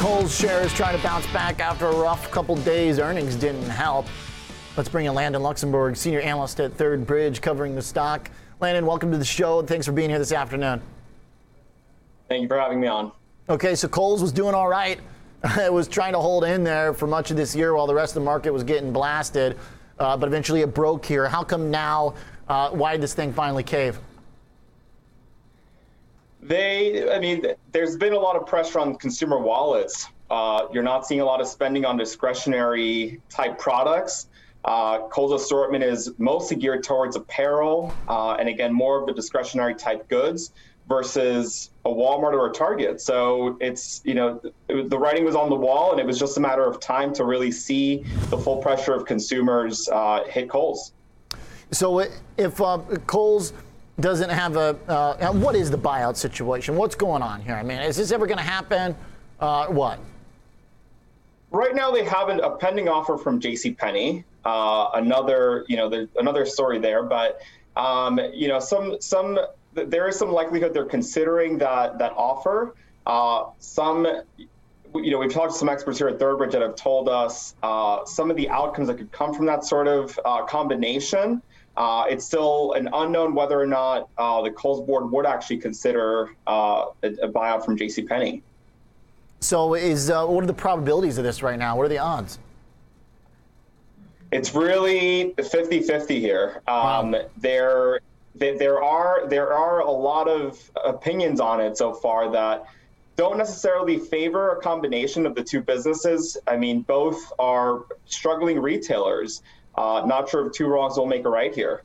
Kohl's shares trying to bounce back after a rough couple days. Earnings didn't help. Let's bring in Landon Luxembourg, senior analyst at Third Bridge, covering the stock. Landon, welcome to the show. Thanks for being here this afternoon. Thank you for having me on. Okay, so Kohl's was doing all right. it was trying to hold in there for much of this year while the rest of the market was getting blasted, uh, but eventually it broke here. How come now? Uh, why did this thing finally cave? They, I mean, there's been a lot of pressure on consumer wallets. Uh, you're not seeing a lot of spending on discretionary type products. Uh, Kohl's assortment is mostly geared towards apparel uh, and again, more of the discretionary type goods versus a Walmart or a Target. So it's, you know, the writing was on the wall and it was just a matter of time to really see the full pressure of consumers uh, hit Kohl's. So if uh, Kohl's doesn't have a, uh, what is the buyout situation? What's going on here? I mean, is this ever going to happen? Uh, what? Right now, they have an, a pending offer from J.C. Penney. Uh, another, you know, another story there, but um, you know, some some there is some likelihood they're considering that that offer. Uh, some, you know, we've talked to some experts here at Third that have told us uh, some of the outcomes that could come from that sort of uh, combination. Uh, it's still an unknown whether or not uh, the Kohl's board would actually consider uh, a, a, buyout from J.C. Penney. So, is uh, what are the probabilities of this right now? What are the odds? It's really 50-50 here. Um, wow. There, there are there are a lot of opinions on it so far that don't necessarily favor a combination of the two businesses. I mean, both are struggling retailers. Uh, not sure if two wrongs will make a right here.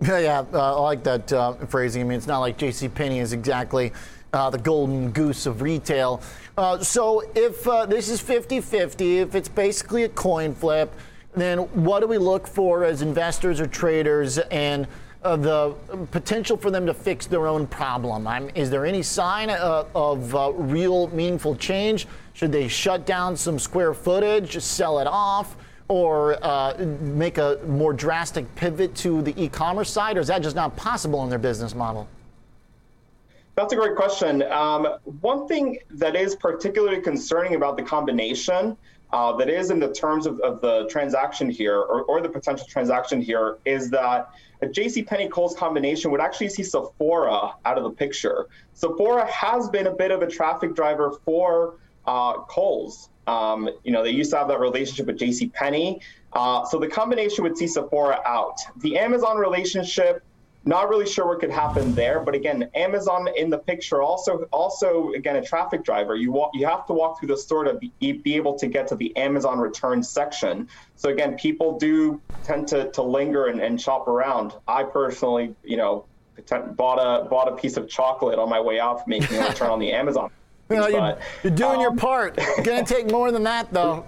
Yeah, yeah, uh, I like that uh, phrasing. I mean, it's not like J.C. Penney is exactly uh, the golden goose of retail. Uh, so if uh, this is 50-50, if it's basically a coin flip, then what do we look for as investors or traders and the potential for them to fix their own problem? I'm, is there any sign of real meaningful change? Should they shut down some square footage, sell it off? Or uh, make a more drastic pivot to the e-commerce side, or is that just not possible in their business model? That's a great question. Um, one thing that is particularly concerning about the combination uh, that is in the terms of, of the transaction here, or, or, the potential transaction here, is that a JCPenney Kohl's combination would actually see Sephora out of the picture. Sephora has been a bit of a traffic driver for uh, Kohl's. Um, you know, they used to have that relationship with J.C. Penney. Uh, so the combination would see Sephora out. The Amazon relationship, not really sure what could happen there. But again, Amazon in the picture also, also again, a traffic driver. You walk, you have to walk through the store to be, be able to get to the Amazon return section. So again, people do tend to, to linger and, and shop around. I personally, you know, bought a bought a piece of chocolate on my way out making a return on the Amazon. You know, you're, you're, doing um, your part. Gonna take more than that, though.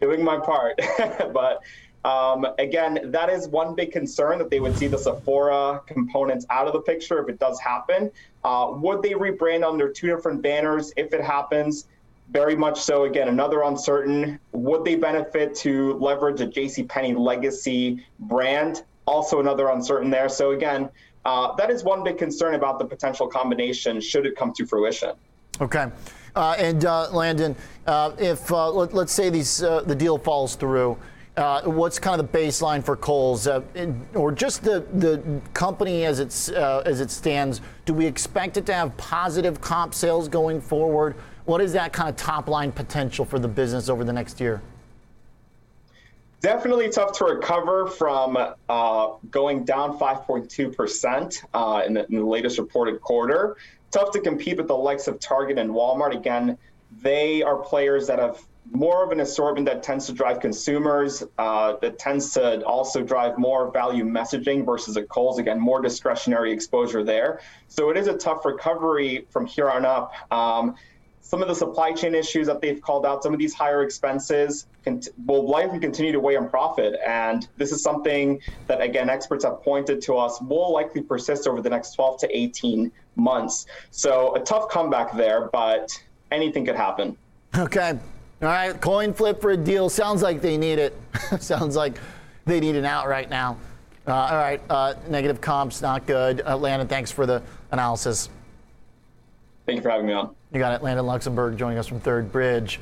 Doing my part, but um, again, that is one big concern that they would see the Sephora components out of the picture if it does happen. Uh, would they rebrand under two different banners if it happens? Very much so. Again, another uncertain. Would they benefit to leverage a JCPenney legacy brand? Also, another uncertain there. So again, uh, that is one big concern about the potential combination should it come to fruition. Okay. Uh, and uh, Landon, uh, if uh, let, us say these uh, the deal falls through, uh, what's kind of the baseline for Kohl's, or just the the company as it's as it stands? Do we expect it to have positive comp sales going forward? What is that kind of top line potential for the business over the next year? Definitely tough to recover from going down 5.2% in, in the latest reported quarter tough to compete with the likes of Target and Walmart. Again, they are players that have more of an assortment that tends to drive consumers, uh, that tends to also drive more value messaging versus a Kohl's. Again, more discretionary exposure there. So it is a tough recovery from here on up. Um, some of the supply chain issues that they've called out, some of these higher expenses will likely continue to weigh on profit. And this is something that, again, experts have pointed to us will likely persist over the next 12 to 18 months. So a tough comeback there, but anything could happen. Okay. All right. Coin flip for a deal. Sounds like they need it. Sounds like they need an out right now. Uh, all right. Uh, negative comps, not good. Landon, thanks for the analysis. Thank you for having me on. You got. Landon Luxembourg joining us from Third Bridge.